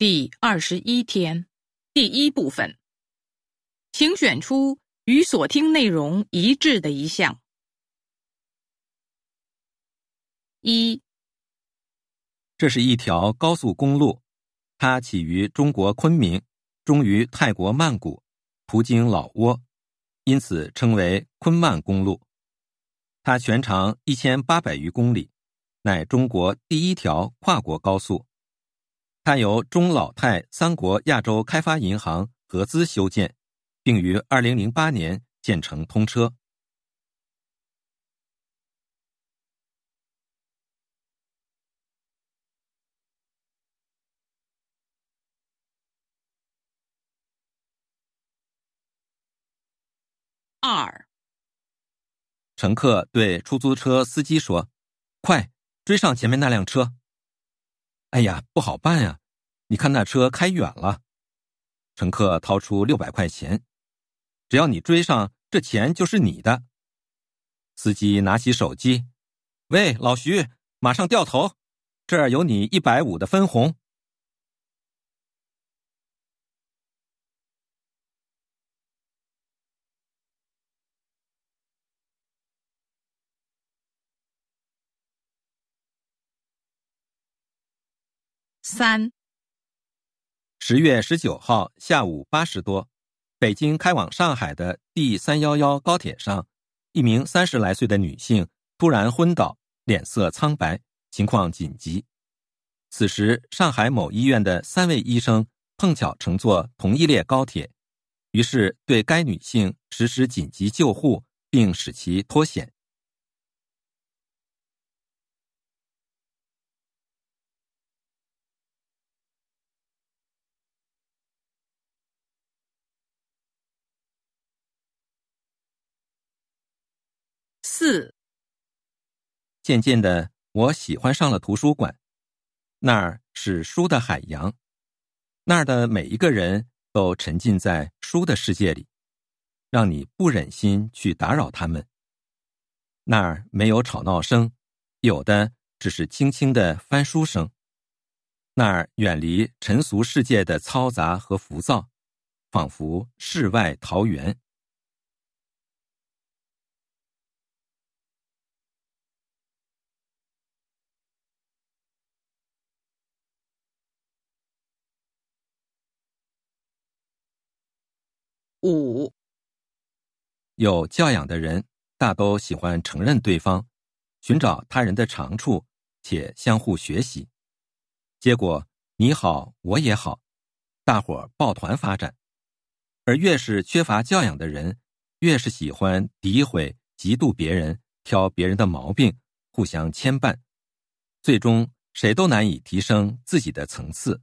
第二十一天，第一部分，请选出与所听内容一致的一项。一，这是一条高速公路，它起于中国昆明，终于泰国曼谷，途经老挝，因此称为昆曼公路。它全长一千八百余公里，乃中国第一条跨国高速。它由中老泰三国亚洲开发银行合资修建，并于二零零八年建成通车。二，乘客对出租车司机说：“快追上前面那辆车！”哎呀，不好办呀！你看那车开远了。乘客掏出六百块钱，只要你追上，这钱就是你的。司机拿起手机，喂，老徐，马上掉头，这儿有你一百五的分红。三十月十九号下午八时多，北京开往上海的 D 三幺幺高铁上，一名三十来岁的女性突然昏倒，脸色苍白，情况紧急。此时，上海某医院的三位医生碰巧乘坐同一列高铁，于是对该女性实施紧急救护，并使其脱险。四，渐渐的，我喜欢上了图书馆，那儿是书的海洋，那儿的每一个人都沉浸在书的世界里，让你不忍心去打扰他们。那儿没有吵闹声，有的只是轻轻的翻书声。那儿远离尘俗世界的嘈杂和浮躁，仿佛世外桃源。五，有教养的人大都喜欢承认对方，寻找他人的长处，且相互学习。结果你好，我也好，大伙抱团发展。而越是缺乏教养的人，越是喜欢诋毁、嫉妒别人，挑别人的毛病，互相牵绊，最终谁都难以提升自己的层次。